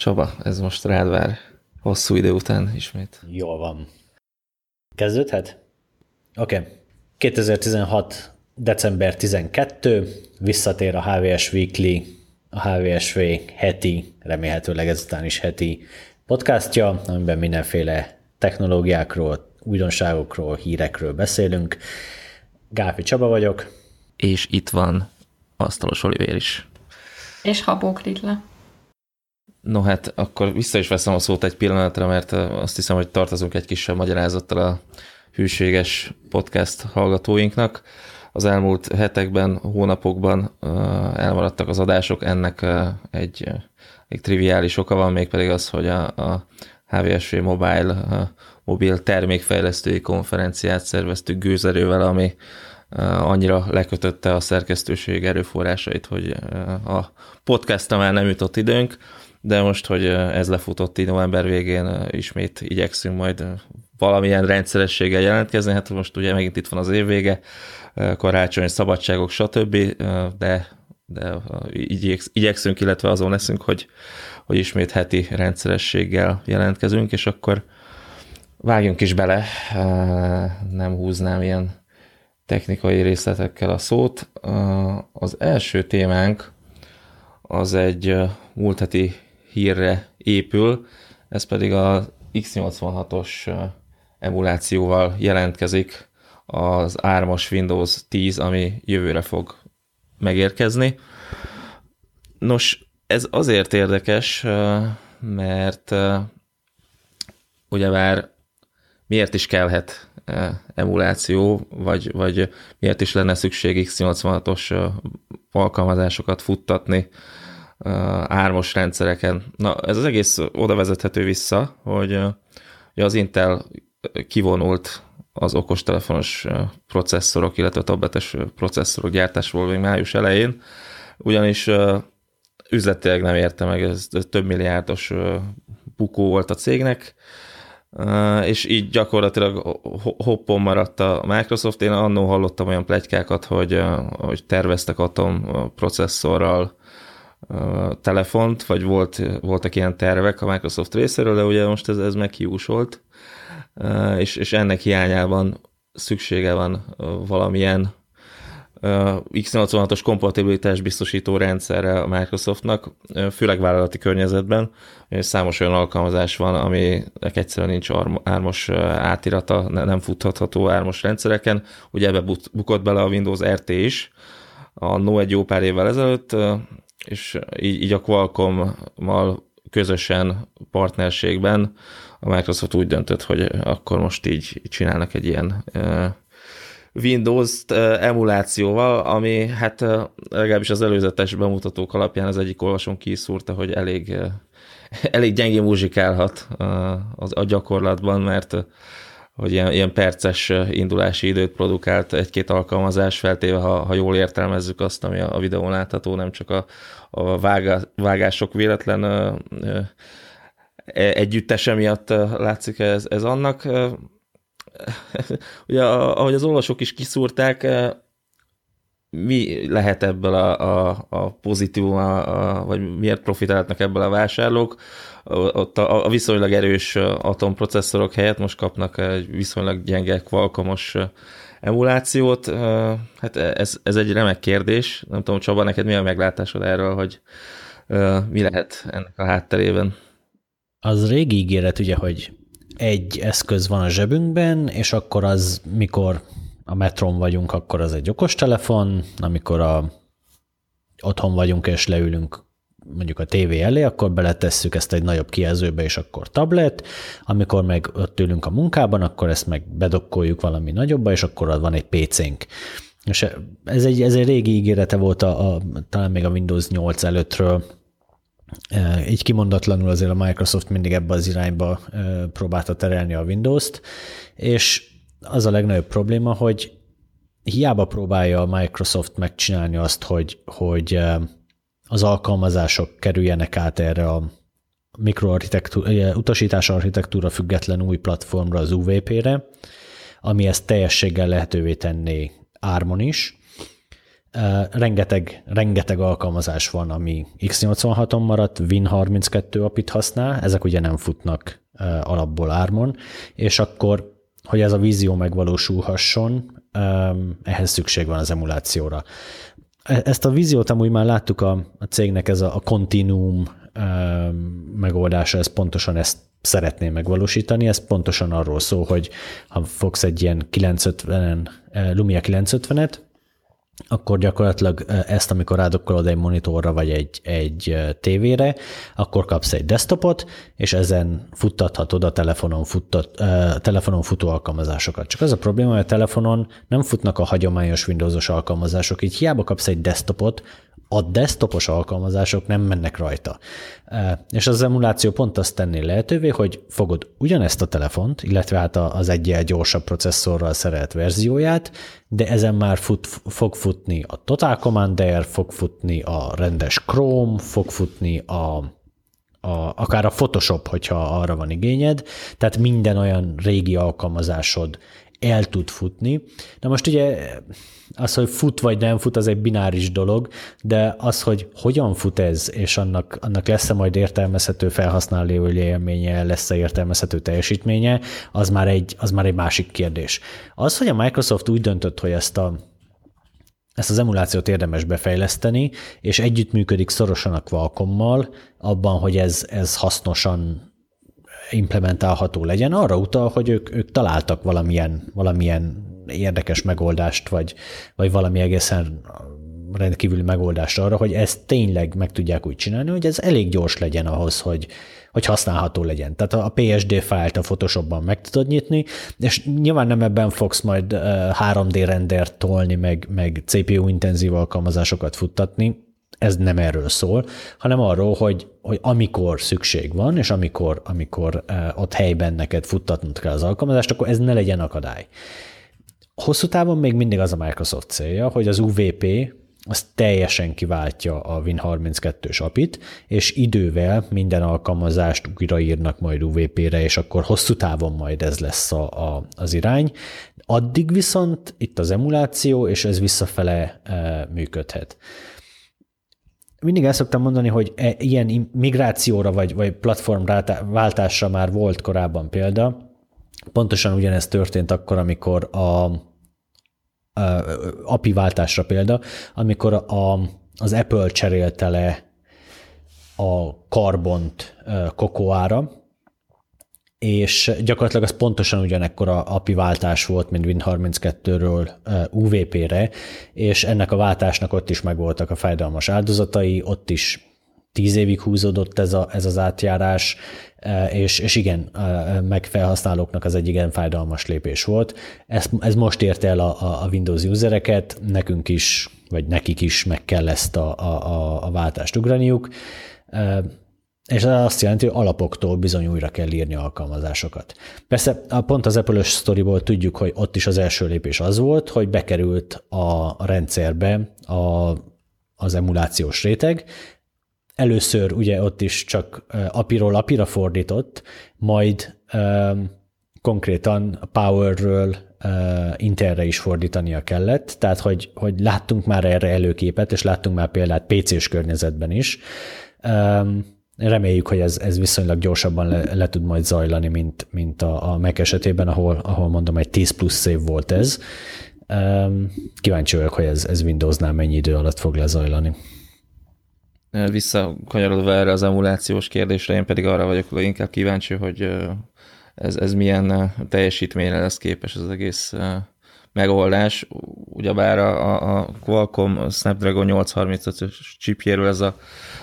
Csaba, ez most rád vár. Hosszú idő után ismét. Jól van. Kezdődhet? Oké. Okay. 2016. december 12. Visszatér a HVS Weekly, a HVSV heti, remélhetőleg ezután is heti podcastja, amiben mindenféle technológiákról, újdonságokról, hírekről beszélünk. Gáfi Csaba vagyok. És itt van Asztalos Olivér is. És Habók Ridle. No hát, akkor vissza is veszem a szót egy pillanatra, mert azt hiszem, hogy tartozunk egy kisebb magyarázattal a hűséges podcast hallgatóinknak. Az elmúlt hetekben, hónapokban elmaradtak az adások, ennek egy, egy triviális oka van, mégpedig az, hogy a, a HVSV Mobile mobil termékfejlesztői konferenciát szerveztük gőzerővel, ami annyira lekötötte a szerkesztőség erőforrásait, hogy a podcastra már nem jutott időnk, de most, hogy ez lefutott így november végén, ismét igyekszünk majd valamilyen rendszerességgel jelentkezni, hát most ugye megint itt van az évvége, karácsony, szabadságok, stb., de, de igyekszünk, illetve azon leszünk, hogy, hogy ismét heti rendszerességgel jelentkezünk, és akkor vágjunk is bele, nem húznám ilyen technikai részletekkel a szót. Az első témánk az egy múlt heti hírre épül, ez pedig a x86-os emulációval jelentkezik az ármos Windows 10, ami jövőre fog megérkezni. Nos, ez azért érdekes, mert ugyebár miért is kellhet emuláció, vagy, vagy miért is lenne szükség x86-os alkalmazásokat futtatni ármos rendszereken. Na, ez az egész oda vezethető vissza, hogy az Intel kivonult az okostelefonos processzorok, illetve tabletes processzorok gyártásból még május elején, ugyanis üzletileg nem érte meg, ez több milliárdos bukó volt a cégnek, és így gyakorlatilag hoppon maradt a Microsoft. Én annó hallottam olyan plegykákat, hogy, hogy terveztek atom processzorral telefont, vagy volt, voltak ilyen tervek a Microsoft részéről, de ugye most ez, ez meghiúsolt, és, és ennek hiányában szüksége van valamilyen x86-os kompatibilitás biztosító rendszerre a Microsoftnak, főleg vállalati környezetben. Számos olyan alkalmazás van, aminek egyszerűen nincs ármos átirata, nem futhatható ármos rendszereken. Ugye ebbe bukott bele a Windows RT is, a No egy jó pár évvel ezelőtt, és így, így a Qualcomm-mal közösen partnerségben a Microsoft úgy döntött, hogy akkor most így csinálnak egy ilyen Windows emulációval, ami hát legalábbis az előzetes bemutatók alapján az egyik olvasón kiszúrta, hogy elég, elég gyengén muzsikálhat a gyakorlatban, mert hogy ilyen, ilyen perces indulási időt produkált egy-két alkalmazás, feltéve, ha, ha jól értelmezzük azt, ami a, a videón látható, nem csak a, a vágá, vágások véletlen ö, ö, e, együttese miatt látszik ez, ez annak. Ugye, ahogy az olvasók is kiszúrták, mi lehet ebből a, a, a pozitívum, a, a, vagy miért profitálhatnak ebből a vásárlók? Ott a, a viszonylag erős atomprocesszorok helyett most kapnak egy viszonylag gyenge kvalkomos emulációt. Hát ez, ez egy remek kérdés. Nem tudom, Csaba, neked mi a meglátásod erről, hogy mi lehet ennek a hátterében? Az régi ígéret ugye, hogy egy eszköz van a zsebünkben, és akkor az, mikor a metron vagyunk, akkor az egy okostelefon, amikor a, otthon vagyunk és leülünk mondjuk a tévé elé, akkor beletesszük ezt egy nagyobb kijelzőbe, és akkor tablet, amikor meg ott ülünk a munkában, akkor ezt meg bedokkoljuk valami nagyobba, és akkor van egy PC-nk. És ez egy, ez egy régi ígérete volt a, a, talán még a Windows 8 előttről, e, így kimondatlanul azért a Microsoft mindig ebbe az irányba e, próbálta terelni a Windows-t, és az a legnagyobb probléma, hogy hiába próbálja a Microsoft megcsinálni azt, hogy, hogy e, az alkalmazások kerüljenek át erre a mikroarchitektúra, utasítás architektúra független új platformra, az UVP-re, ami ezt teljességgel lehetővé tenné ármon is. rengeteg, rengeteg alkalmazás van, ami x86-on maradt, Win32 apit használ, ezek ugye nem futnak alapból ármon, és akkor, hogy ez a vízió megvalósulhasson, ehhez szükség van az emulációra. Ezt a víziót amúgy már láttuk a, a cégnek, ez a, a Continuum megoldása, ez pontosan ezt szeretné megvalósítani. Ez pontosan arról szól, hogy ha fogsz egy ilyen 950-en, Lumia 950-et, akkor gyakorlatilag ezt, amikor rádokkolod egy monitorra vagy egy, egy tévére, akkor kapsz egy desktopot, és ezen futtathatod a telefonon, futtat, telefonon futó alkalmazásokat. Csak az a probléma, hogy a telefonon nem futnak a hagyományos Windowsos alkalmazások, így hiába kapsz egy desktopot, a desktopos alkalmazások nem mennek rajta. És az emuláció pont azt tenné lehetővé, hogy fogod ugyanezt a telefont, illetve hát az egyel gyorsabb processzorral szerelt verzióját, de ezen már fut, fog futni a Total Commander, fog futni a rendes Chrome, fog futni a, a, akár a Photoshop, hogyha arra van igényed, tehát minden olyan régi alkalmazásod el tud futni. Na most ugye az, hogy fut vagy nem fut, az egy bináris dolog, de az, hogy hogyan fut ez, és annak, annak lesz-e majd értelmezhető felhasználó élménye, lesz-e értelmezhető teljesítménye, az már, egy, az már egy másik kérdés. Az, hogy a Microsoft úgy döntött, hogy ezt a ezt az emulációt érdemes befejleszteni, és együttműködik szorosan a Qualcommmal abban, hogy ez, ez hasznosan implementálható legyen, arra utal, hogy ők, ők találtak valamilyen, valamilyen érdekes megoldást, vagy, vagy valami egészen rendkívüli megoldást arra, hogy ezt tényleg meg tudják úgy csinálni, hogy ez elég gyors legyen ahhoz, hogy, hogy használható legyen. Tehát a PSD fájlt a Photoshopban meg tudod nyitni, és nyilván nem ebben fogsz majd 3D rendert tolni, meg, meg CPU-intenzív alkalmazásokat futtatni, ez nem erről szól, hanem arról, hogy, hogy amikor szükség van, és amikor, amikor ott helyben neked futtatnod kell az alkalmazást, akkor ez ne legyen akadály. Hosszú távon még mindig az a Microsoft célja, hogy az UVP az teljesen kiváltja a Win32-s apit, és idővel minden alkalmazást újraírnak majd UVP-re, és akkor hosszú távon majd ez lesz a, a, az irány. Addig viszont itt az emuláció, és ez visszafele e, működhet. Mindig el szoktam mondani, hogy e, ilyen migrációra vagy, vagy platformváltásra már volt korábban példa. Pontosan ugyanezt történt akkor, amikor a API váltásra példa, amikor a, az Apple cserélte le a karbont kokoára, és gyakorlatilag az pontosan ugyanekkor a API váltás volt, mint Win32-ről UVP-re, és ennek a váltásnak ott is megvoltak a fájdalmas áldozatai, ott is tíz évig húzódott ez, a, ez az átjárás, e, és, és igen, meg felhasználóknak az egy igen fájdalmas lépés volt. Ez, ez most érte el a, a Windows usereket, nekünk is, vagy nekik is meg kell ezt a, a, a váltást ugraniuk, e, és ez azt jelenti, hogy alapoktól bizony újra kell írni alkalmazásokat. Persze pont az Apple-ös sztoriból tudjuk, hogy ott is az első lépés az volt, hogy bekerült a rendszerbe a, az emulációs réteg, először ugye ott is csak apiról apira fordított, majd um, konkrétan a Powerről uh, Intelre is fordítania kellett, tehát hogy, hogy láttunk már erre előképet, és láttunk már példát PC-s környezetben is. Um, reméljük, hogy ez, ez viszonylag gyorsabban le, le tud majd zajlani, mint, mint a, a Mac esetében, ahol, ahol mondom, egy 10 plusz szév volt ez. Um, kíváncsi vagyok, hogy ez, ez Windowsnál mennyi idő alatt fog lezajlani. Visszakanyarodva erre az emulációs kérdésre, én pedig arra vagyok inkább kíváncsi, hogy ez, ez milyen teljesítményre lesz képes az egész megoldás. Ugyebár a, a Qualcomm Snapdragon 835-ös chipjéről ez a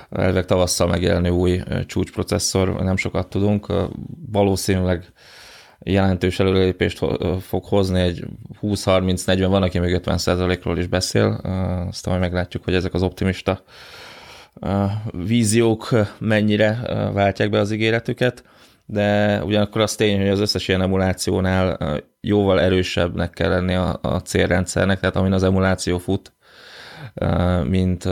elveg tavasszal megjelenő új csúcsprocesszor, nem sokat tudunk, valószínűleg jelentős előrelépést fog hozni, egy 20-30-40, van, aki még 50 ról is beszél, aztán majd meglátjuk, hogy ezek az optimista víziók mennyire váltják be az ígéretüket, de ugyanakkor az tény, hogy az összes ilyen emulációnál jóval erősebbnek kell lenni a, a célrendszernek, tehát amin az emuláció fut, mint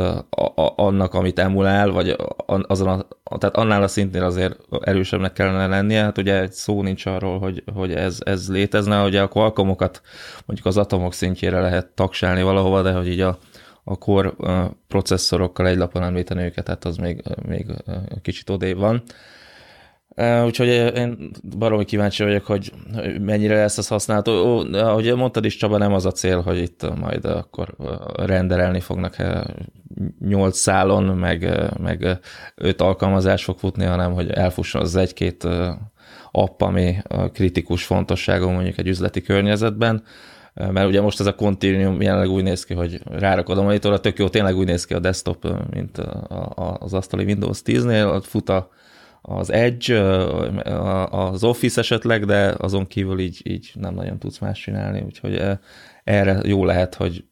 annak, amit emulál, vagy azon a, tehát annál a szintén azért erősebbnek kellene lennie. Hát ugye szó nincs arról, hogy, hogy ez, ez létezne, ugye a qualcommokat mondjuk az atomok szintjére lehet taksálni valahova, de hogy így a, a kor processzorokkal egy lapon említeni őket, tehát az még, még kicsit odébb van. Úgyhogy én baromi kíváncsi vagyok, hogy mennyire lesz ez használható. Ahogy mondtad is, Csaba, nem az a cél, hogy itt majd akkor renderelni fognak nyolc szálon, meg, meg öt alkalmazás fog futni, hanem hogy elfusson az egy-két app, ami kritikus fontosságú mondjuk egy üzleti környezetben, mert ugye most ez a Continuum jelenleg úgy néz ki, hogy rárakod a monitorra, tök jó, tényleg úgy néz ki a desktop, mint az asztali Windows 10-nél, ott fut a, az Edge, az Office esetleg, de azon kívül így, így nem nagyon tudsz más csinálni, úgyhogy erre jó lehet, hogy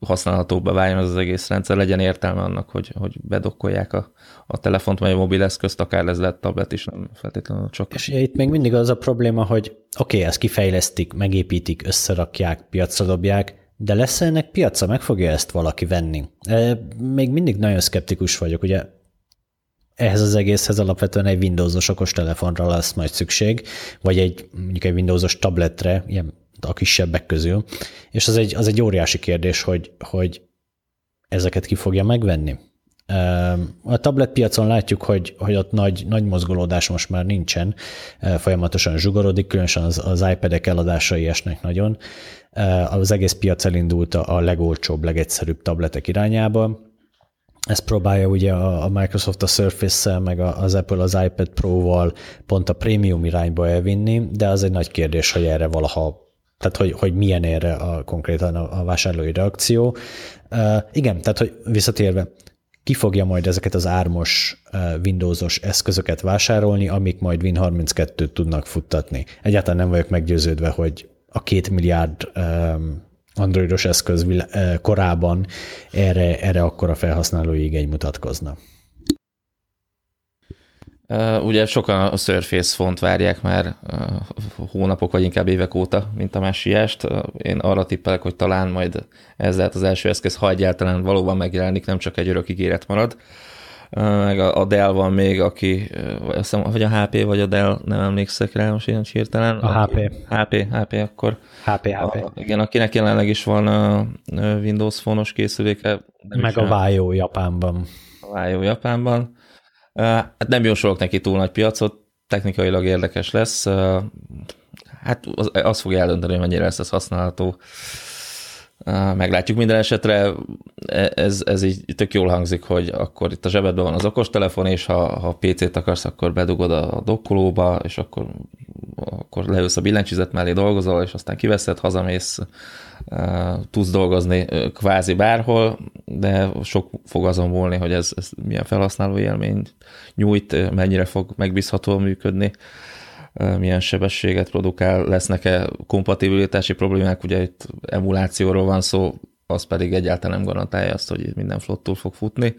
használhatóbbá váljon az, az egész rendszer, legyen értelme annak, hogy, hogy bedokkolják a, a telefont, vagy a mobileszközt, akár ez lett tablet is, nem feltétlenül csak. És itt még mindig az a probléma, hogy oké, okay, ezt kifejlesztik, megépítik, összerakják, piacra dobják, de lesz ennek piaca, meg fogja ezt valaki venni? Még mindig nagyon szkeptikus vagyok, ugye ehhez az egészhez alapvetően egy Windows-os okos telefonra lesz majd szükség, vagy egy mondjuk egy Windows-os tabletre, ilyen a kisebbek közül, és az egy, az egy óriási kérdés, hogy, hogy ezeket ki fogja megvenni. A tablet piacon látjuk, hogy, hogy ott nagy, nagy mozgolódás most már nincsen, folyamatosan zsugorodik, különösen az, az iPad-ek eladásai esnek nagyon. Az egész piac elindult a legolcsóbb, legegyszerűbb tabletek irányába, ezt próbálja ugye a Microsoft a Surface-szel, meg az Apple az iPad Pro-val pont a prémium irányba elvinni, de az egy nagy kérdés, hogy erre valaha tehát hogy, hogy milyen erre a, konkrétan a, vásárlói reakció. Uh, igen, tehát hogy visszatérve, ki fogja majd ezeket az ármos uh, Windowsos eszközöket vásárolni, amik majd Win32-t tudnak futtatni. Egyáltalán nem vagyok meggyőződve, hogy a két milliárd um, androidos eszköz korában erre, erre akkora felhasználói igény mutatkozna. Uh, ugye sokan a Surface font várják már uh, hónapok, vagy inkább évek óta, mint a másiást. Én arra tippelek, hogy talán majd ez lehet az első eszköz, ha egyáltalán valóban megjelenik, nem csak egy örök ígéret marad. Meg a, a Dell van még, aki, vagy a HP, vagy a Dell, nem emlékszek rá most ilyen hirtelen. A HP. HP, HP, akkor. HP, HP. A, igen, akinek jelenleg is van a Windows fonos készüléke. Meg a Vaio Japánban. A Vaio Japánban Hát nem jósolok neki túl nagy piacot, technikailag érdekes lesz. Hát az, az fogja eldönteni, hogy mennyire lesz ez használható. Meglátjuk minden esetre, e, ez, ez így tök jól hangzik, hogy akkor itt a zsebedben van az okostelefon, és ha, ha PC-t akarsz, akkor bedugod a dokkolóba, és akkor, akkor leülsz a billentyűzet mellé, dolgozol, és aztán kiveszed, hazamész, tudsz dolgozni kvázi bárhol, de sok fog azon múlni, hogy ez, ez milyen felhasználó élmény nyújt, mennyire fog megbízhatóan működni, milyen sebességet produkál, lesznek-e kompatibilitási problémák, ugye itt emulációról van szó, az pedig egyáltalán nem garantálja azt, hogy minden flottul fog futni.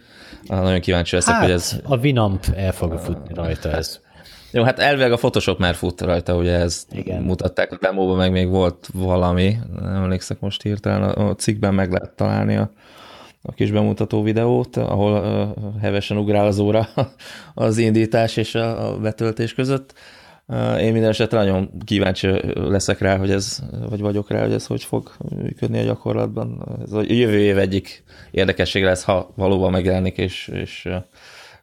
Nagyon kíváncsi leszek, hát, hogy ez... a Winamp el fog futni rajta ez. Jó, hát elvileg a Photoshop már fut rajta, ugye ezt Igen. mutatták a demóban, meg még volt valami, nem emlékszek most hirtelen, a cikkben meg lehet találni a, a kis bemutató videót, ahol uh, hevesen ugrál az óra az indítás és a, a betöltés között. Uh, én minden esetre nagyon kíváncsi leszek rá, hogy ez, vagy vagyok rá, hogy ez hogy fog működni a gyakorlatban. Ez a jövő év egyik érdekesség lesz, ha valóban megjelenik, és, és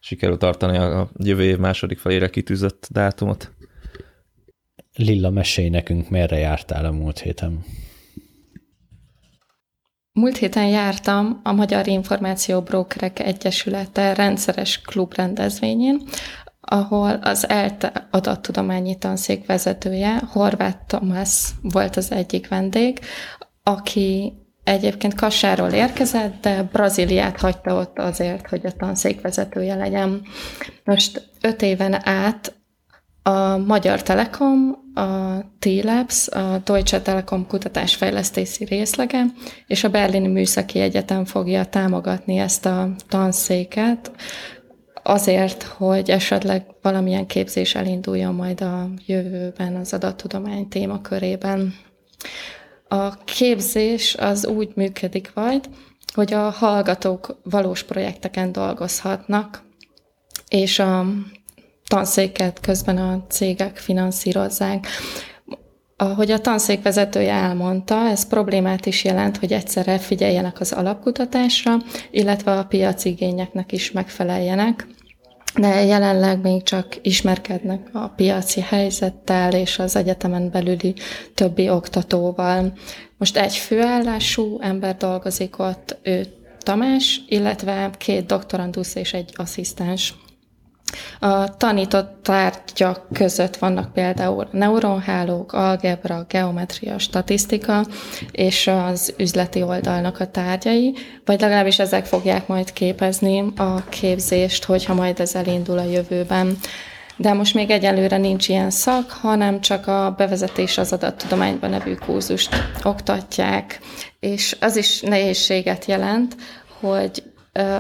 sikerül tartani a jövő év második felére kitűzött dátumot. Lilla, mesélj nekünk, merre jártál a múlt héten? Múlt héten jártam a Magyar Információ Brokerek Egyesülete rendszeres klubrendezvényén, ahol az ELTE adattudományi tanszék vezetője, Horváth Tomás volt az egyik vendég, aki egyébként Kassáról érkezett, de Brazíliát hagyta ott azért, hogy a tanszék vezetője legyen. Most öt éven át a Magyar Telekom, a T-Labs, a Deutsche Telekom kutatásfejlesztési részlege, és a Berlini Műszaki Egyetem fogja támogatni ezt a tanszéket, azért, hogy esetleg valamilyen képzés elinduljon majd a jövőben az adattudomány témakörében. A képzés az úgy működik majd, hogy a hallgatók valós projekteken dolgozhatnak, és a tanszéket közben a cégek finanszírozzák. Ahogy a tanszék vezetője elmondta, ez problémát is jelent, hogy egyszerre figyeljenek az alapkutatásra, illetve a piaci igényeknek is megfeleljenek, de jelenleg még csak ismerkednek a piaci helyzettel és az egyetemen belüli többi oktatóval. Most egy főállású ember dolgozik ott, ő Tamás, illetve két doktorandusz és egy asszisztens. A tanított tárgyak között vannak például neuronhálók, algebra, geometria, statisztika és az üzleti oldalnak a tárgyai, vagy legalábbis ezek fogják majd képezni a képzést, hogyha majd ez elindul a jövőben. De most még egyelőre nincs ilyen szak, hanem csak a bevezetés az adattudományban nevű kurzust oktatják, és az is nehézséget jelent, hogy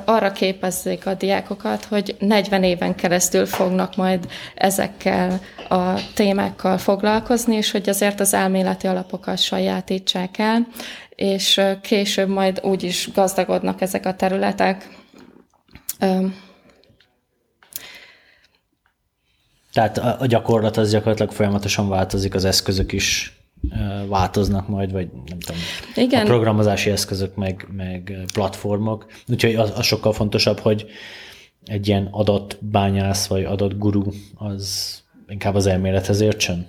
arra képezzék a diákokat, hogy 40 éven keresztül fognak majd ezekkel a témákkal foglalkozni, és hogy azért az elméleti alapokat sajátítsák el, és később majd úgy is gazdagodnak ezek a területek. Tehát a gyakorlat az gyakorlatilag folyamatosan változik, az eszközök is változnak majd, vagy nem tudom, Igen. a programozási eszközök, meg, meg platformok. Úgyhogy az, az sokkal fontosabb, hogy egy ilyen adatbányász, vagy adatguru az inkább az elmélethez értsen.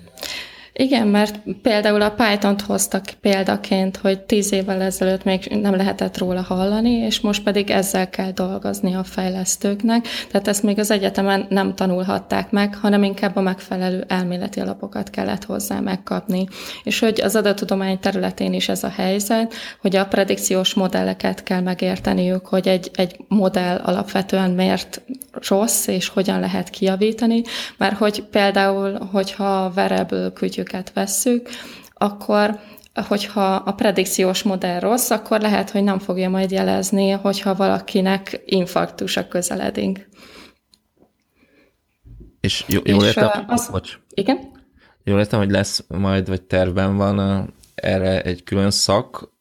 Igen, mert például a Python-t hoztak példaként, hogy tíz évvel ezelőtt még nem lehetett róla hallani, és most pedig ezzel kell dolgozni a fejlesztőknek. Tehát ezt még az egyetemen nem tanulhatták meg, hanem inkább a megfelelő elméleti alapokat kellett hozzá megkapni. És hogy az adatudomány területén is ez a helyzet, hogy a predikciós modelleket kell megérteniük, hogy egy, egy modell alapvetően miért rossz, és hogyan lehet kijavítani, mert hogy például, hogyha wearable kütyüket vesszük, akkor hogyha a predikciós modell rossz, akkor lehet, hogy nem fogja majd jelezni, hogyha valakinek infarktusa közeledik. És jó, jól és értem, az, bocs. Igen? Jól értem, hogy lesz majd, vagy tervben van erre egy külön szak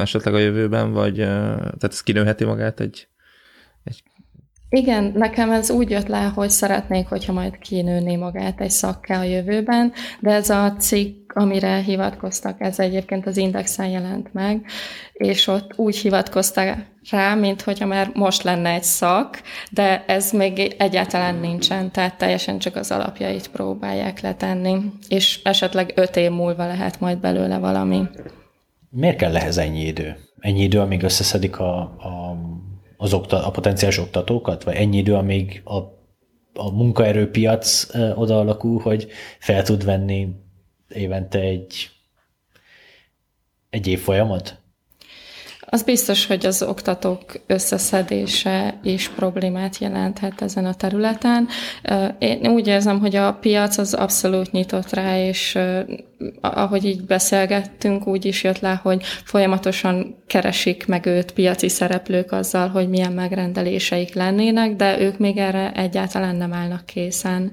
esetleg a jövőben, vagy tehát ez kinőheti magát egy igen, nekem ez úgy jött le, hogy szeretnék, hogyha majd kinőni magát egy szakká a jövőben, de ez a cikk, amire hivatkoztak, ez egyébként az Indexen jelent meg, és ott úgy hivatkoztak rá, mint hogyha már most lenne egy szak, de ez még egyáltalán nincsen, tehát teljesen csak az alapjait próbálják letenni, és esetleg öt év múlva lehet majd belőle valami. Miért kell ehhez ennyi idő? Ennyi idő, amíg összeszedik a, a az okta, a potenciális oktatókat, vagy ennyi idő, amíg a, a munkaerőpiac oda alakul, hogy fel tud venni évente egy, egy évfolyamot? Az biztos, hogy az oktatók összeszedése is problémát jelenthet ezen a területen. Én úgy érzem, hogy a piac az abszolút nyitott rá, és ahogy így beszélgettünk, úgy is jött le, hogy folyamatosan keresik meg őt piaci szereplők azzal, hogy milyen megrendeléseik lennének, de ők még erre egyáltalán nem állnak készen.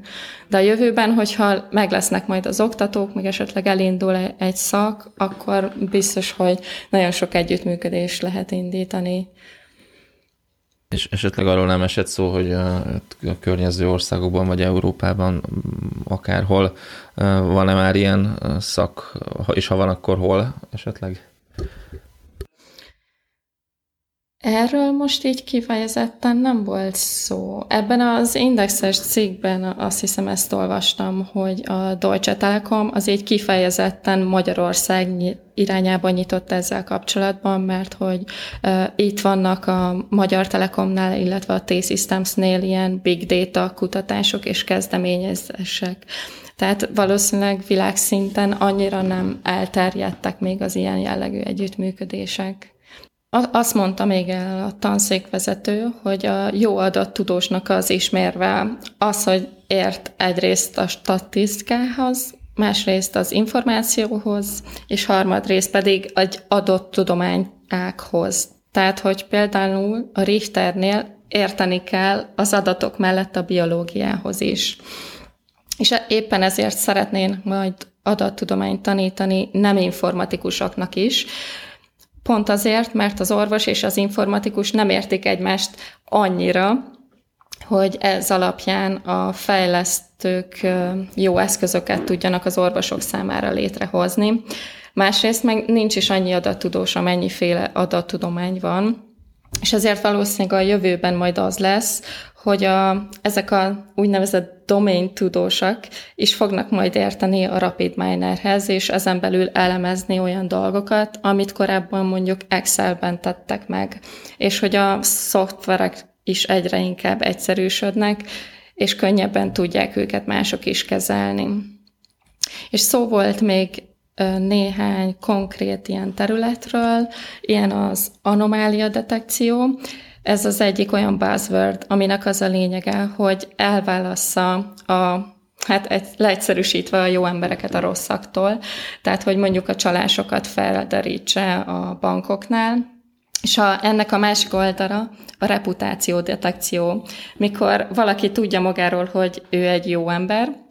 De a jövőben, hogyha meg lesznek majd az oktatók, meg esetleg elindul egy szak, akkor biztos, hogy nagyon sok együttműködést lehet indítani. És esetleg arról nem esett szó, hogy a környező országokban vagy Európában akárhol van-e már ilyen szak, és ha van, akkor hol esetleg? Erről most így kifejezetten nem volt szó. Ebben az indexes cikkben azt hiszem ezt olvastam, hogy a Deutsche Telekom az így kifejezetten Magyarország irányába nyitott ezzel kapcsolatban, mert hogy uh, itt vannak a Magyar Telekomnál, illetve a T-Systems-nél ilyen big data kutatások és kezdeményezések. Tehát valószínűleg világszinten annyira nem elterjedtek még az ilyen jellegű együttműködések. Azt mondta még el a tanszékvezető, hogy a jó adattudósnak az ismérve az, hogy ért egyrészt a statisztikához, másrészt az információhoz, és harmadrészt pedig egy adott tudományákhoz. Tehát, hogy például a Richternél érteni kell az adatok mellett a biológiához is. És éppen ezért szeretnén majd adattudományt tanítani nem informatikusoknak is, Pont azért, mert az orvos és az informatikus nem értik egymást annyira, hogy ez alapján a fejlesztők jó eszközöket tudjanak az orvosok számára létrehozni. Másrészt meg nincs is annyi adattudós, amennyiféle adattudomány van, és ezért valószínűleg a jövőben majd az lesz, hogy a, ezek a úgynevezett domain tudósak is fognak majd érteni a Rapid Minerhez, és ezen belül elemezni olyan dolgokat, amit korábban mondjuk Excelben tettek meg, és hogy a szoftverek is egyre inkább egyszerűsödnek, és könnyebben tudják őket mások is kezelni. És szó volt még néhány konkrét ilyen területről, ilyen az anomália detekció. Ez az egyik olyan buzzword, aminek az a lényege, hogy elválassza a hát egy, leegyszerűsítve a jó embereket a rosszaktól, tehát hogy mondjuk a csalásokat felderítse a bankoknál, és a, ennek a másik oldala a reputáció detekció, mikor valaki tudja magáról, hogy ő egy jó ember,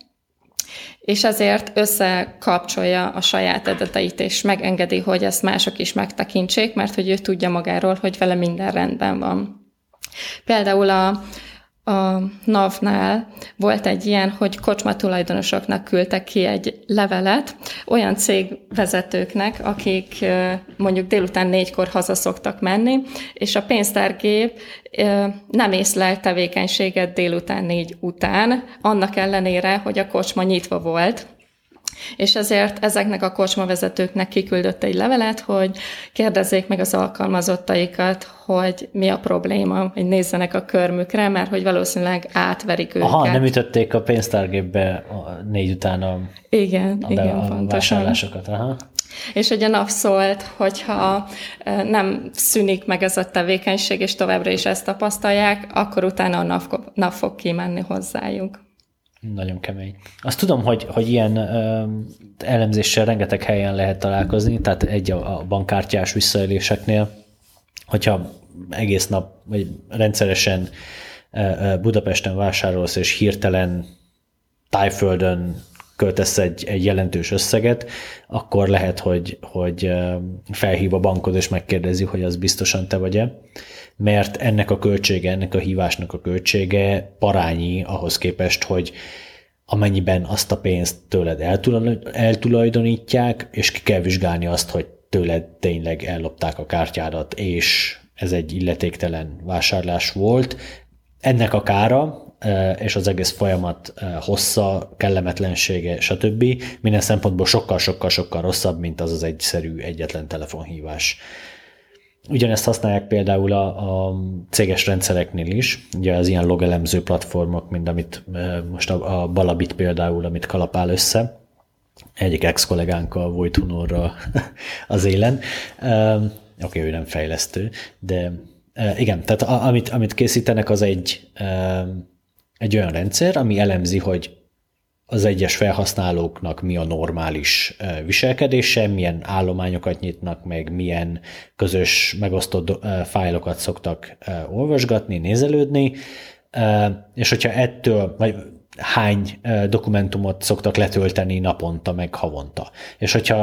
és ezért összekapcsolja a saját adatait, és megengedi, hogy ezt mások is megtekintsék, mert hogy ő tudja magáról, hogy vele minden rendben van. Például a, a NAV-nál volt egy ilyen, hogy kocsma tulajdonosoknak küldtek ki egy levelet olyan cégvezetőknek, akik mondjuk délután négykor haza szoktak menni, és a pénztárgép nem észlelt tevékenységet délután négy után, annak ellenére, hogy a kocsma nyitva volt, és ezért ezeknek a kocsmavezetőknek kiküldött egy levelet, hogy kérdezzék meg az alkalmazottaikat, hogy mi a probléma, hogy nézzenek a körmükre, mert hogy valószínűleg átverik őket. Aha, nem ütötték a pénztárgépbe a négy után a, igen, a, igen, a pontosan. vásárlásokat. Aha. És hogy a NAV szólt, hogyha nem szűnik meg ez a tevékenység, és továbbra is ezt tapasztalják, akkor utána a NAV, NAV fog kimenni hozzájuk. Nagyon kemény. Azt tudom, hogy, hogy ilyen ö, elemzéssel rengeteg helyen lehet találkozni, tehát egy a, a bankkártyás visszaéléseknél, hogyha egész nap, vagy rendszeresen ö, Budapesten vásárolsz, és hirtelen Tájföldön költesz egy, egy jelentős összeget, akkor lehet, hogy, hogy felhív a bankod, és megkérdezi, hogy az biztosan te vagy-e, mert ennek a költsége, ennek a hívásnak a költsége parányi ahhoz képest, hogy amennyiben azt a pénzt tőled eltulajdonítják, és ki kell vizsgálni azt, hogy tőled tényleg ellopták a kártyádat, és ez egy illetéktelen vásárlás volt. Ennek a kára és az egész folyamat hossza, kellemetlensége, stb. minden szempontból sokkal-sokkal-sokkal rosszabb, mint az az egyszerű egyetlen telefonhívás. Ugyanezt használják például a, a céges rendszereknél is, ugye az ilyen logelemző platformok, mint amit most a, a Balabit például, amit kalapál össze, egyik ex-kollégánkkal, Vojt Hunorra az élen. Oké, okay, ő nem fejlesztő, de igen, tehát amit, amit készítenek, az egy egy olyan rendszer, ami elemzi, hogy az egyes felhasználóknak mi a normális viselkedése, milyen állományokat nyitnak meg, milyen közös megosztott fájlokat szoktak olvasgatni, nézelődni, és hogyha ettől, vagy hány dokumentumot szoktak letölteni naponta, meg havonta. És hogyha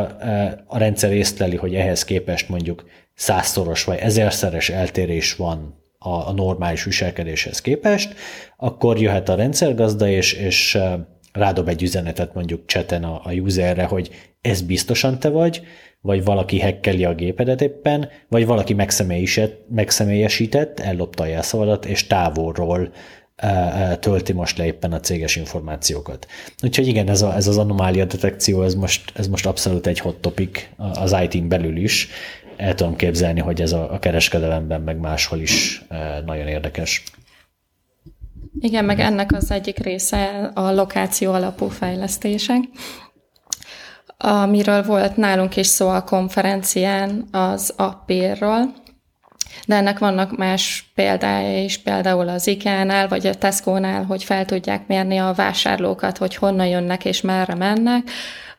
a rendszer észleli, hogy ehhez képest mondjuk százszoros vagy ezerszeres eltérés van a, normális viselkedéshez képest, akkor jöhet a rendszergazda, és, és rádob egy üzenetet mondjuk cseten a, a userre, hogy ez biztosan te vagy, vagy valaki hekkeli a gépedet éppen, vagy valaki megszemélyesített, ellopta a jelszavadat, és távolról tölti most le éppen a céges információkat. Úgyhogy igen, ez, a, ez az anomália detekció, ez most, ez most abszolút egy hot topic az IT-n belül is, el tudom képzelni, hogy ez a, a kereskedelemben meg máshol is e, nagyon érdekes. Igen, meg ennek az egyik része a lokáció alapú fejlesztések. Amiről volt nálunk is szó a konferencián, az appérről, de ennek vannak más példája is, például az IKEA-nál, vagy a Tesco-nál, hogy fel tudják mérni a vásárlókat, hogy honnan jönnek és merre mennek,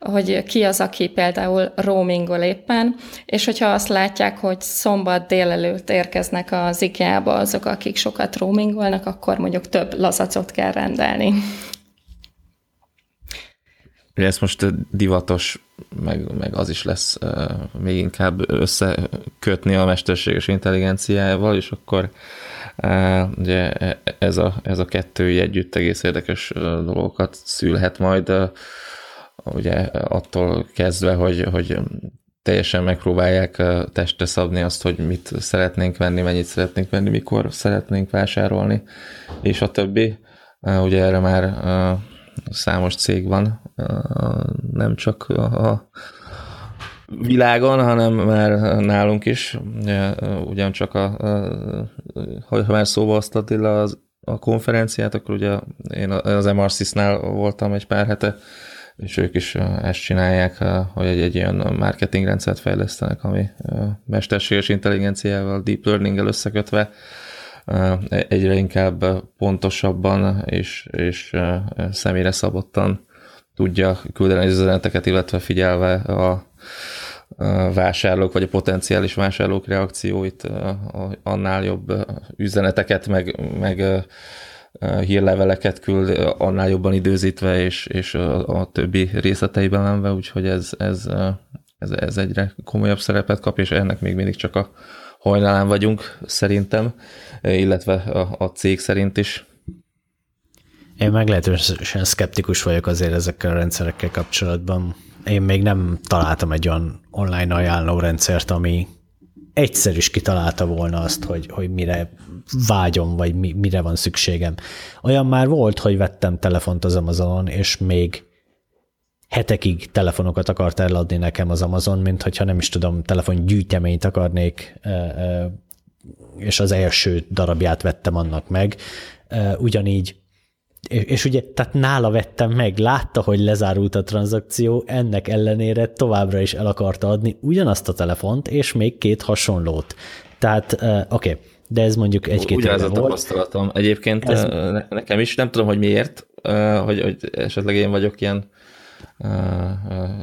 hogy ki az, aki például roamingol éppen, és hogyha azt látják, hogy szombat délelőtt érkeznek az IKEA-ba azok, akik sokat roamingolnak, akkor mondjuk több lazacot kell rendelni. Ugye ez most divatos, meg, meg az is lesz uh, még inkább összekötni a mesterséges intelligenciával, és akkor Ugye ez a, ez a kettő együtt egész érdekes dolgokat szülhet majd, ugye attól kezdve, hogy, hogy teljesen megpróbálják testre szabni azt, hogy mit szeretnénk venni, mennyit szeretnénk venni, mikor szeretnénk vásárolni, és a többi. Ugye erre már számos cég van, nem csak a világon, hanem már nálunk is. Ugyancsak a, ha már szóba hoztad az, a konferenciát, akkor ugye én az MRCIS-nál voltam egy pár hete, és ők is ezt csinálják, hogy egy, egy ilyen marketingrendszert fejlesztenek, ami mesterséges intelligenciával, deep learning-el összekötve egyre inkább pontosabban és, és személyre szabottan tudja küldeni az üzeneteket, illetve figyelve a, vásárlók, vagy a potenciális vásárlók reakcióit, annál jobb üzeneteket, meg, meg hírleveleket küld, annál jobban időzítve, és, és a, többi részleteiben menve, úgyhogy ez, ez, ez, ez egyre komolyabb szerepet kap, és ennek még mindig csak a hajnalán vagyunk, szerintem, illetve a, a cég szerint is. Én meglehetősen szkeptikus vagyok azért ezekkel a rendszerekkel kapcsolatban. Én még nem találtam egy olyan online ajánló rendszert, ami egyszer is kitalálta volna azt, hogy, hogy mire vágyom, vagy mi, mire van szükségem. Olyan már volt, hogy vettem telefont az Amazonon, és még hetekig telefonokat akart eladni nekem az Amazon, mint hogyha nem is tudom, telefongyűjteményt akarnék, és az első darabját vettem annak meg. Ugyanígy és ugye, tehát nála vettem meg, látta, hogy lezárult a tranzakció, ennek ellenére továbbra is el akarta adni ugyanazt a telefont, és még két hasonlót. Tehát, oké, okay, de ez mondjuk egy-két Ugyanez a tapasztalatom. Egyébként ez... nekem is, nem tudom, hogy miért, hogy, hogy esetleg én vagyok ilyen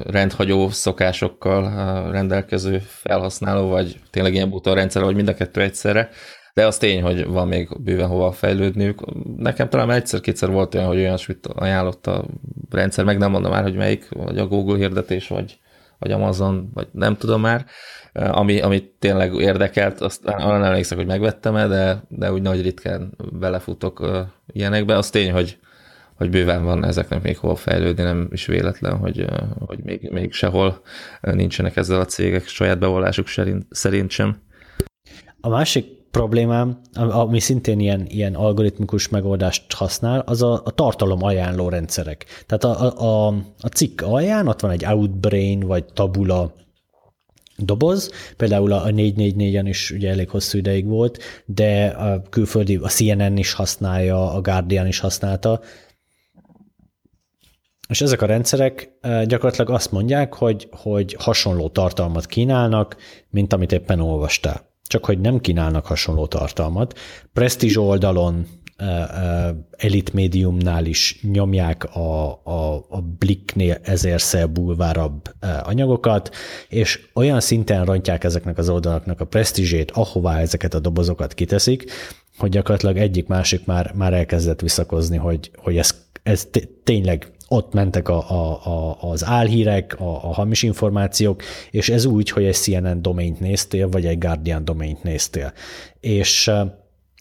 rendhagyó szokásokkal rendelkező felhasználó, vagy tényleg ilyen buta rendszer, vagy mind a kettő egyszerre, de az tény, hogy van még bőven hova fejlődniük. Nekem talán egyszer-kétszer volt olyan, hogy olyan süt ajánlott a rendszer, meg nem mondom már, hogy melyik, vagy a Google hirdetés, vagy, vagy Amazon, vagy nem tudom már, ami, ami tényleg érdekelt, azt arra nem emlékszek, hogy megvettem-e, de, de úgy nagy ritkán belefutok ilyenekbe. Az tény, hogy, hogy bőven van ezeknek még hol fejlődni, nem is véletlen, hogy, hogy még, még sehol nincsenek ezzel a cégek saját bevallásuk szerint sem. A másik problémám, ami szintén ilyen, ilyen algoritmikus megoldást használ, az a, a tartalom ajánló rendszerek. Tehát a, a, a cikk alján ott van egy Outbrain vagy Tabula doboz, például a 444-en is ugye elég hosszú ideig volt, de a külföldi, a CNN is használja, a Guardian is használta, és ezek a rendszerek gyakorlatilag azt mondják, hogy, hogy hasonló tartalmat kínálnak, mint amit éppen olvastál csak hogy nem kínálnak hasonló tartalmat. Prestige oldalon Elite Mediumnál is nyomják a, a, a Blicknél ezerszer bulvárabb anyagokat, és olyan szinten rontják ezeknek az oldalaknak a presztízsét, ahová ezeket a dobozokat kiteszik, hogy gyakorlatilag egyik-másik már, már elkezdett visszakozni, hogy, hogy ez, ez tényleg ott mentek a, a, a, az álhírek, a, a hamis információk, és ez úgy, hogy egy CNN domaint néztél, vagy egy Guardian domaint néztél. És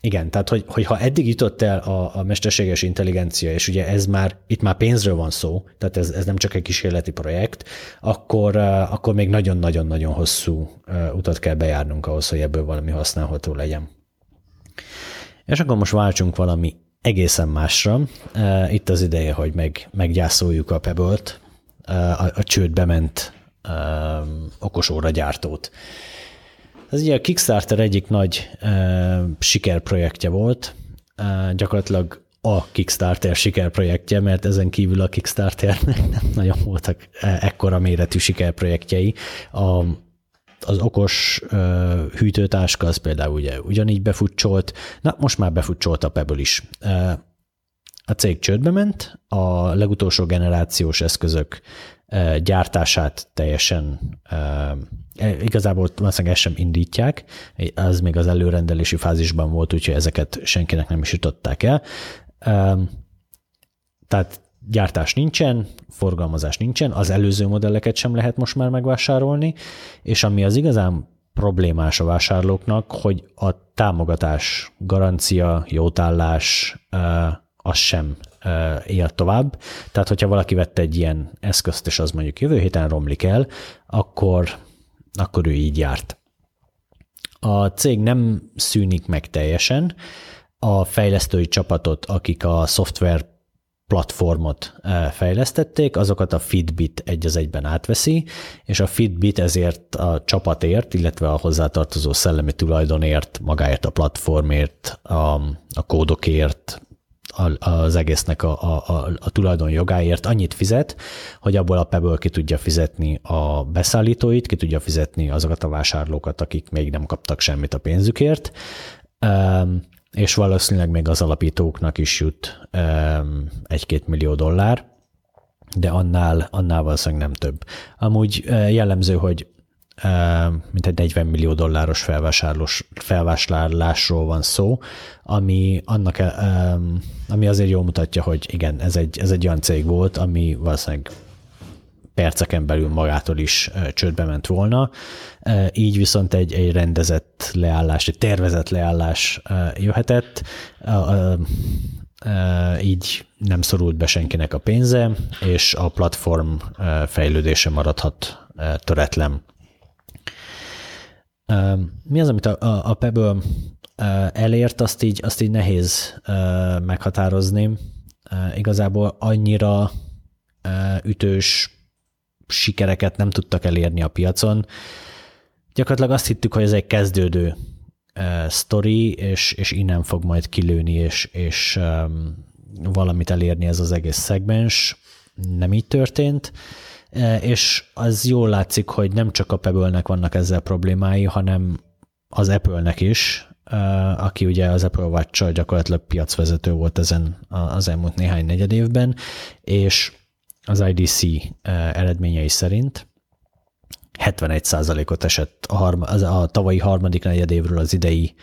igen, tehát hogy, hogyha eddig jutott el a, a mesterséges intelligencia, és ugye ez már, itt már pénzről van szó, tehát ez, ez nem csak egy kísérleti projekt, akkor, akkor még nagyon-nagyon-nagyon hosszú utat kell bejárnunk ahhoz, hogy ebből valami használható legyen. És akkor most váltsunk valami egészen másra. Itt az ideje, hogy meg, meggyászoljuk a Pebble-t, a, a csődbe ment okosóra gyártót. Ez ugye a Kickstarter egyik nagy sikerprojektje volt, gyakorlatilag a Kickstarter sikerprojektje, mert ezen kívül a Kickstarternek nem nagyon voltak ekkora méretű sikerprojektjei. A az okos uh, hűtőtáska az például ugye ugyanígy befutcsolt, na most már befutcsolt a Pebble is. A cég csődbe ment, a legutolsó generációs eszközök gyártását teljesen uh, igazából valószínűleg ezt sem indítják, az még az előrendelési fázisban volt, úgyhogy ezeket senkinek nem is jutották el. Tehát gyártás nincsen, forgalmazás nincsen, az előző modelleket sem lehet most már megvásárolni, és ami az igazán problémás a vásárlóknak, hogy a támogatás, garancia, jótállás az sem él tovább. Tehát, hogyha valaki vette egy ilyen eszközt, és az mondjuk jövő héten romlik el, akkor, akkor ő így járt. A cég nem szűnik meg teljesen, a fejlesztői csapatot, akik a szoftver platformot fejlesztették, azokat a Fitbit egy az egyben átveszi, és a Fitbit ezért a csapatért, illetve a hozzátartozó szellemi tulajdonért, magáért a platformért, a, a kódokért, az egésznek a, a, a, a tulajdon jogáért annyit fizet, hogy abból a Pebble ki tudja fizetni a beszállítóit, ki tudja fizetni azokat a vásárlókat, akik még nem kaptak semmit a pénzükért, és valószínűleg még az alapítóknak is jut egy-két millió dollár, de annál, annál valószínűleg nem több. Amúgy jellemző, hogy mint egy 40 millió dolláros felvásárlásról van szó, ami, annak, ami azért jól mutatja, hogy igen, ez egy, ez egy olyan cég volt, ami valószínűleg perceken belül magától is csődbe ment volna. Így viszont egy, egy rendezett leállás, egy tervezett leállás jöhetett, így nem szorult be senkinek a pénze, és a platform fejlődése maradhat töretlen. Mi az, amit a, a, Pebble elért, azt így, azt így nehéz meghatározni. Igazából annyira ütős sikereket nem tudtak elérni a piacon. Gyakorlatilag azt hittük, hogy ez egy kezdődő sztori, és, és innen fog majd kilőni, és, és um, valamit elérni ez az egész szegmens. Nem így történt. És az jól látszik, hogy nem csak a Pebble-nek vannak ezzel problémái, hanem az Apple-nek is, aki ugye az Apple watch gyakorlatilag piacvezető volt ezen az elmúlt néhány negyed évben, és az IDC eredményei szerint 71%-ot esett a, harma, az, a tavalyi harmadik negyedévről az idei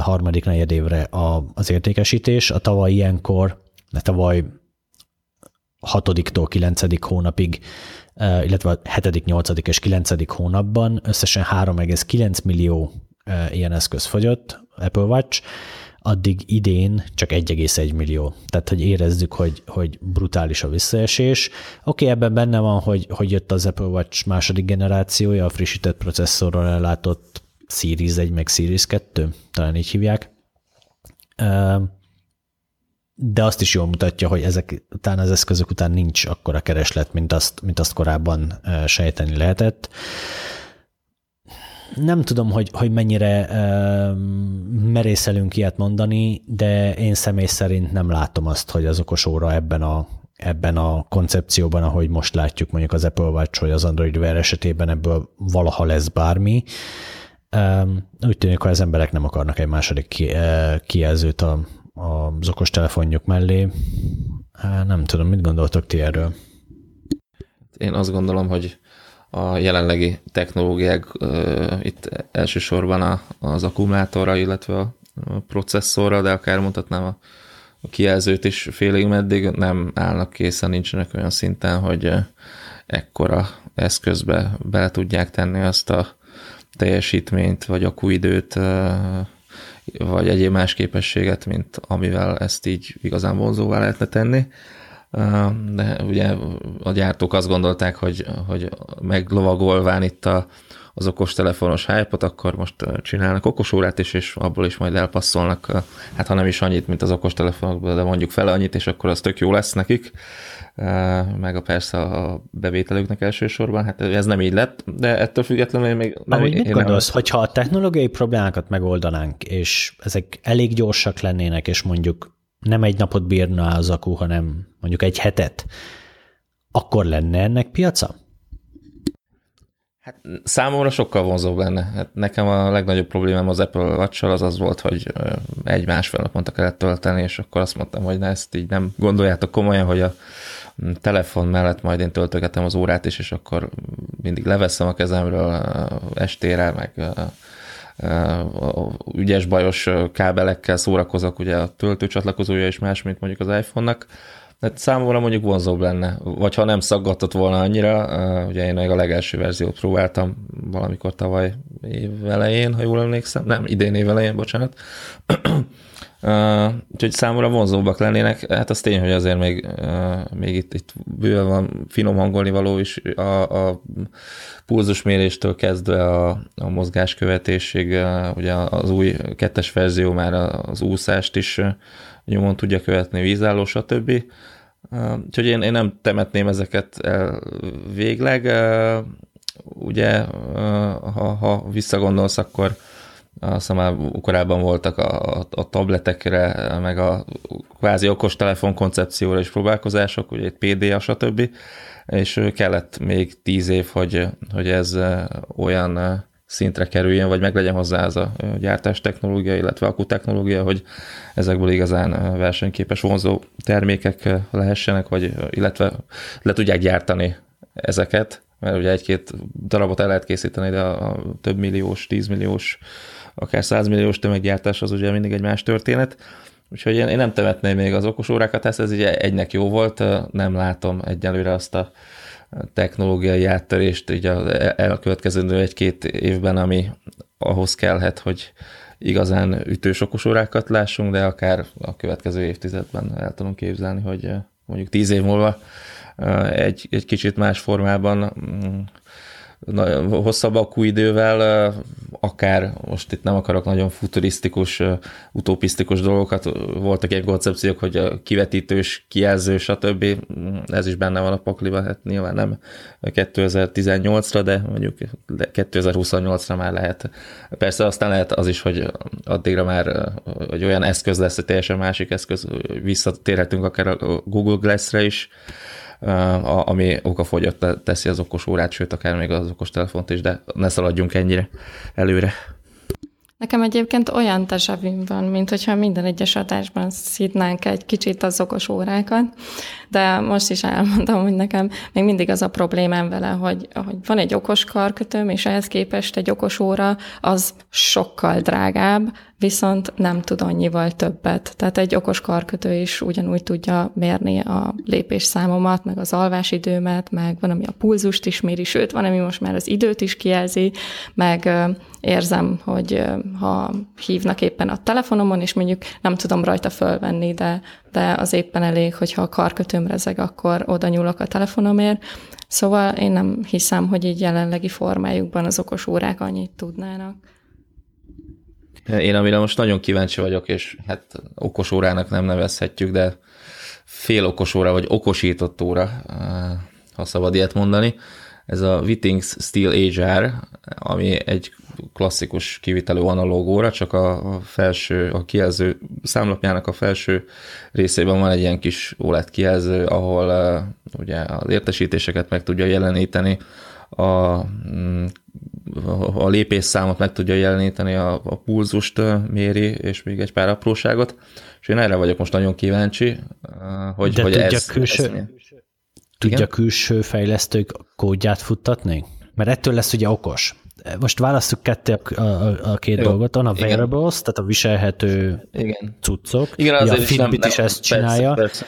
harmadik negyedévre az értékesítés. A tavaly ilyenkor, de tavaly hatodiktól kilencedik hónapig, illetve a hetedik, nyolcadik és kilencedik hónapban összesen 3,9 millió ilyen eszköz fogyott, Apple Watch, addig idén csak 1,1 millió. Tehát, hogy érezzük, hogy, hogy brutális a visszaesés. Oké, okay, ebben benne van, hogy, hogy jött az Apple Watch második generációja, a frissített processzorral ellátott Series 1 meg Series 2, talán így hívják. De azt is jól mutatja, hogy ezek után az eszközök után nincs akkora kereslet, mint azt, mint azt korábban sejteni lehetett nem tudom, hogy, hogy mennyire uh, merészelünk ilyet mondani, de én személy szerint nem látom azt, hogy az okos óra ebben a, ebben a koncepcióban, ahogy most látjuk mondjuk az Apple Watch vagy az Android Wear esetében ebből valaha lesz bármi. Um, úgy tűnik, hogy az emberek nem akarnak egy második ki, uh, kijelzőt a, az okos telefonjuk mellé. Uh, nem tudom, mit gondoltok ti erről? Én azt gondolom, hogy a jelenlegi technológiák itt elsősorban a, az akkumulátorra, illetve a, processzorra, de akár mondhatnám a, a kijelzőt is félig meddig nem állnak készen, nincsenek olyan szinten, hogy ekkora eszközbe bele tudják tenni azt a teljesítményt, vagy akkuidőt, vagy egyéb más képességet, mint amivel ezt így igazán vonzóvá lehetne tenni de ugye a gyártók azt gondolták, hogy, hogy meglovagolván itt a, az okostelefonos hype akkor most csinálnak okosórát is, és abból is majd elpasszolnak, hát ha nem is annyit, mint az okostelefonokból, de mondjuk fele annyit, és akkor az tök jó lesz nekik, meg a persze a bevételüknek elsősorban, hát ez nem így lett, de ettől függetlenül még nem... Ahogy mit gondolsz, nem... hogyha a technológiai problémákat megoldanánk, és ezek elég gyorsak lennének, és mondjuk nem egy napot bírna az akku, hanem mondjuk egy hetet, akkor lenne ennek piaca? Hát számomra sokkal vonzóbb lenne. Hát nekem a legnagyobb problémám az Apple watch az az volt, hogy egy-másfél naponta kellett tölteni, és akkor azt mondtam, hogy ne, ezt így nem gondoljátok komolyan, hogy a telefon mellett majd én töltögetem az órát is, és akkor mindig leveszem a kezemről estére, meg ügyes bajos kábelekkel szórakozok, ugye a töltőcsatlakozója is más, mint mondjuk az iPhone-nak, Hát számomra mondjuk vonzóbb lenne, vagy ha nem szaggatott volna annyira, ugye én meg a legelső verziót próbáltam valamikor tavaly év elején, ha jól emlékszem, nem, idén év elején, bocsánat, Uh, úgyhogy számomra vonzóbbak lennének. Hát az tény, hogy azért még, uh, még itt, itt bőven van finom hangolni való is a, a pulzusméréstől kezdve a, a mozgáskövetésig, uh, ugye az új kettes verzió már az úszást is nyomon tudja követni, vízálló, stb. Úgyhogy én, én nem temetném ezeket el végleg. Ugye, ha, ha visszagondolsz, akkor azt már korábban voltak a, a tabletekre, meg a kvázi okostelefon koncepcióra is próbálkozások, ugye egy PDA, stb. És kellett még tíz év, hogy, hogy ez olyan szintre kerüljön, vagy meg legyen hozzá ez a gyártás technológia, illetve akku technológia, hogy ezekből igazán versenyképes vonzó termékek lehessenek, vagy illetve le tudják gyártani ezeket, mert ugye egy-két darabot el lehet készíteni, de a több milliós, tízmilliós akár 100 milliós tömeggyártás az ugye mindig egy más történet. Úgyhogy én, én nem temetném még az okos órákat, ez, ez ugye egynek jó volt, nem látom egyelőre azt a technológiai áttörést így az elkövetkező egy-két évben, ami ahhoz kellhet, hogy igazán ütős okos órákat lássunk, de akár a következő évtizedben el tudunk képzelni, hogy mondjuk tíz év múlva egy, egy kicsit más formában mm, hosszabb akkuidővel, akár most itt nem akarok nagyon futurisztikus, utopisztikus dolgokat, voltak ilyen koncepciók, hogy a kivetítős, kijelző, stb. Ez is benne van a pakliba, hát nyilván nem 2018-ra, de mondjuk 2028-ra már lehet. Persze aztán lehet az is, hogy addigra már hogy olyan eszköz lesz, hogy teljesen másik eszköz, visszatérhetünk akár a Google Glass-re is, ami okafogyott teszi az okos órát, sőt, akár még az okos telefont is, de ne szaladjunk ennyire előre. Nekem egyébként olyan tesavim van, mint hogyha minden egyes adásban szidnánk egy kicsit az okos órákat, de most is elmondom, hogy nekem még mindig az a problémám vele, hogy, hogy van egy okos karkötőm, és ehhez képest egy okos óra az sokkal drágább, viszont nem tud annyival többet. Tehát egy okos karkötő is ugyanúgy tudja mérni a lépésszámomat, meg az alvásidőmet, meg van, ami a pulzust is méri, sőt, van, ami most már az időt is kijelzi, meg érzem, hogy ha hívnak éppen a telefonomon, és mondjuk nem tudom rajta fölvenni, de, de az éppen elég, hogyha a karkötőm rezeg, akkor oda nyúlok a telefonomért. Szóval én nem hiszem, hogy így jelenlegi formájukban az okos órák annyit tudnának. Én amire most nagyon kíváncsi vagyok, és hát okos órának nem nevezhetjük, de fél okos óra, vagy okosított óra, ha szabad ilyet mondani, ez a Wittings Steel Age ami egy klasszikus kivitelő analóg óra, csak a felső, a kijelző számlapjának a felső részében van egy ilyen kis OLED kijelző, ahol uh, ugye az értesítéseket meg tudja jeleníteni, a, mm, a lépésszámot meg tudja jeleníteni, a, a pulzust méri, és még egy pár apróságot, és én erre vagyok most nagyon kíváncsi, hogy, De hogy tudja ez, külső, ez tudja Igen? külső fejlesztők kódját futtatni? Mert ettől lesz ugye okos. Most választjuk ketté a, a, a két Jó. dolgot. A wearables, tehát a viselhető Igen. cuccok. Igen, a Fitbit nem, is nem, ezt persze, csinálja. Persze.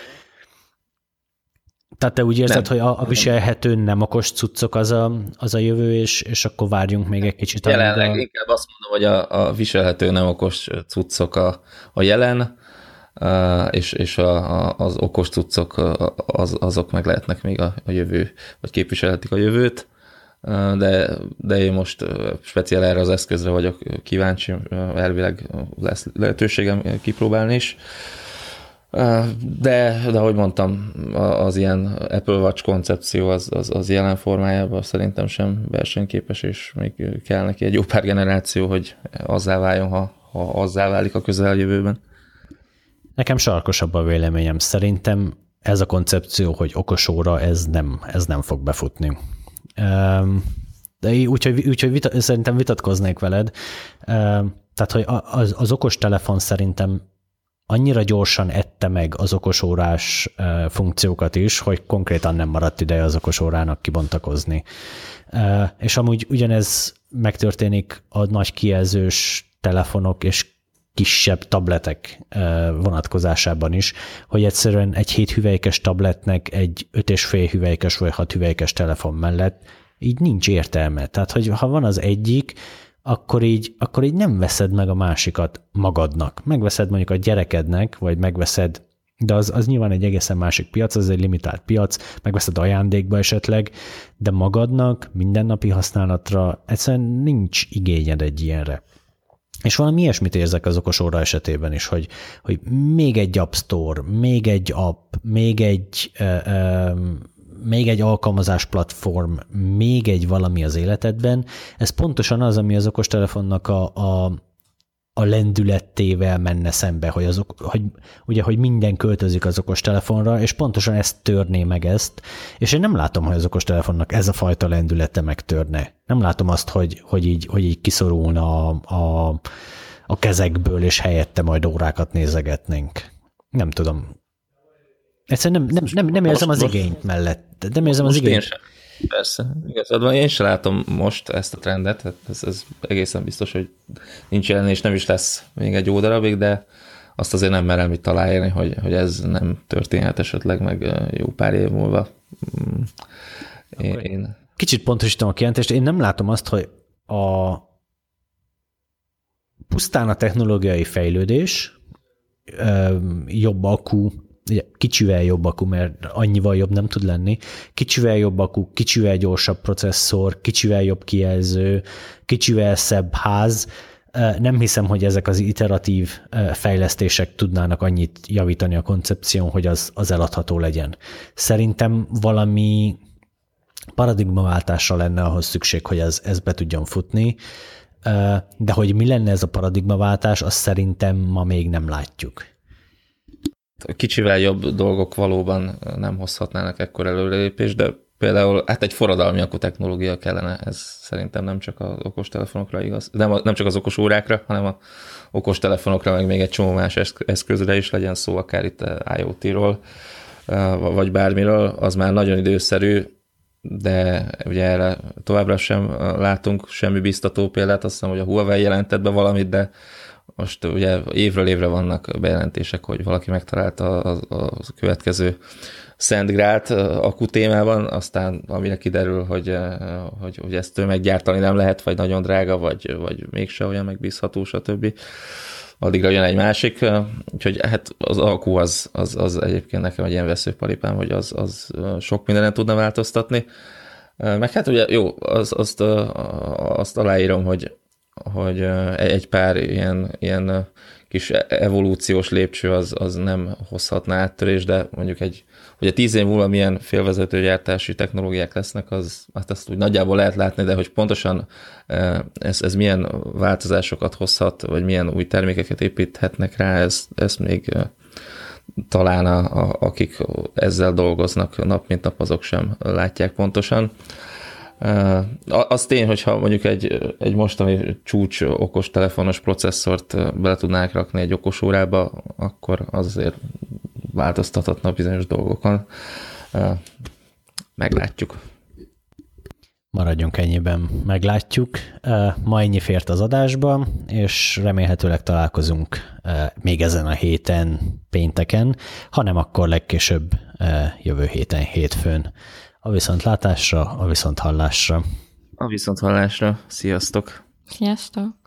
Tehát te úgy érzed, nem. hogy a, a viselhető nem okos cuccok az a, az a jövő, és, és akkor várjunk még egy kicsit. Jelenleg a... inkább azt mondom, hogy a, a viselhető nem okos cuccok a, a jelen, és, és a, a, az okos cuccok az, azok meg lehetnek még a, a jövő, vagy képviselhetik a jövőt, de, de én most speciál erre az eszközre vagyok kíváncsi, elvileg lesz lehetőségem kipróbálni is. De, de ahogy mondtam, az ilyen Apple Watch koncepció az, az, az jelen formájában szerintem sem versenyképes, és még kell neki egy jó pár generáció, hogy azzá váljon, ha, ha azzá válik a közeljövőben. Nekem sarkosabb a véleményem. Szerintem ez a koncepció, hogy okos óra, ez nem, ez nem fog befutni. De úgyhogy, úgyhogy vita, szerintem vitatkoznék veled. Tehát, hogy az, az okos telefon szerintem annyira gyorsan ette meg az okosórás funkciókat is, hogy konkrétan nem maradt ideje az okosórának kibontakozni. És amúgy ugyanez megtörténik a nagy kijelzős telefonok és kisebb tabletek vonatkozásában is, hogy egyszerűen egy 7 hüvelykes tabletnek egy 5,5 hüvelykes vagy 6 hüvelykes telefon mellett így nincs értelme. Tehát, hogy ha van az egyik, akkor így, akkor így nem veszed meg a másikat magadnak. Megveszed mondjuk a gyerekednek, vagy megveszed, de az, az nyilván egy egészen másik piac, az egy limitált piac, megveszed ajándékba esetleg, de magadnak mindennapi használatra egyszerűen nincs igényed egy ilyenre. És valami ilyesmit érzek az okos óra esetében is, hogy, hogy még egy App Store, még egy app, még egy, uh, uh, még egy alkalmazás platform, még egy valami az életedben. Ez pontosan az, ami az okostelefonnak a, a, a lendülettével menne szembe, hogy, az, hogy, ugye, hogy minden költözik az okostelefonra, és pontosan ezt törné meg ezt, és én nem látom, hogy az okostelefonnak ez a fajta lendülete megtörne. Nem látom azt, hogy, hogy, így, hogy így kiszorulna a, a, a kezekből, és helyette majd órákat nézegetnénk. Nem tudom. Egyszerűen nem, nem, nem, nem érzem az igényt mellett. Nem érzem az igényt. Persze, igazad van. Én sem látom most ezt a trendet, hát ez, ez egészen biztos, hogy nincs jelen, és nem is lesz még egy jó darabig, de azt azért nem merem itt találni, hogy, hogy ez nem történhet esetleg meg jó pár év múlva. Mm. Én, én... Kicsit pontosítom a kijelentést, én nem látom azt, hogy a pusztán a technológiai fejlődés, jobb akku, ugye kicsivel jobb akku, mert annyival jobb nem tud lenni, kicsivel jobb akku, kicsivel gyorsabb processzor, kicsivel jobb kijelző, kicsivel szebb ház, nem hiszem, hogy ezek az iteratív fejlesztések tudnának annyit javítani a koncepción, hogy az, az eladható legyen. Szerintem valami paradigmaváltásra lenne ahhoz szükség, hogy ez, ez be tudjon futni, de hogy mi lenne ez a paradigmaváltás, azt szerintem ma még nem látjuk kicsivel jobb dolgok valóban nem hozhatnának ekkor előrelépést, de például hát egy forradalmi akku technológia kellene, ez szerintem nem csak az okostelefonokra igaz, nem, nem csak az okos órákra, hanem a okostelefonokra, meg még egy csomó más eszközre is legyen szó, akár itt IoT-ról, vagy bármiről, az már nagyon időszerű, de ugye erre továbbra sem látunk semmi biztató példát, azt hiszem, hogy a Huawei jelentett be valamit, de most ugye évről évre vannak bejelentések, hogy valaki megtalálta a, a következő Szent Grált témában, aztán amire kiderül, hogy, hogy, hogy ezt meggyártani nem lehet, vagy nagyon drága, vagy, vagy mégse olyan megbízható, stb. Addigra jön egy másik, úgyhogy hát az akku az, az, az egyébként nekem egy ilyen veszőparipám, hogy az, az sok mindenen tudna változtatni. Meg hát ugye jó, az, azt, azt aláírom, hogy hogy egy pár ilyen, ilyen kis evolúciós lépcső az, az nem hozhatná áttörés, de mondjuk egy, hogy a tíz év múlva milyen félvezetőgyártási technológiák lesznek, az, hát azt úgy nagyjából lehet látni, de hogy pontosan ez, ez milyen változásokat hozhat, vagy milyen új termékeket építhetnek rá, ez, ez még talán a, a, akik ezzel dolgoznak nap mint nap, azok sem látják pontosan. Az tény, hogyha mondjuk egy, egy mostani csúcs okos telefonos processzort bele tudnák rakni egy okos órába, akkor az azért változtathatna bizonyos dolgokon. Meglátjuk. Maradjunk ennyiben, meglátjuk. Ma ennyi fért az adásba, és remélhetőleg találkozunk még ezen a héten, pénteken, hanem akkor legkésőbb jövő héten, hétfőn. A viszontlátásra, a viszonthallásra. A viszonthallásra. Sziasztok! Sziasztok!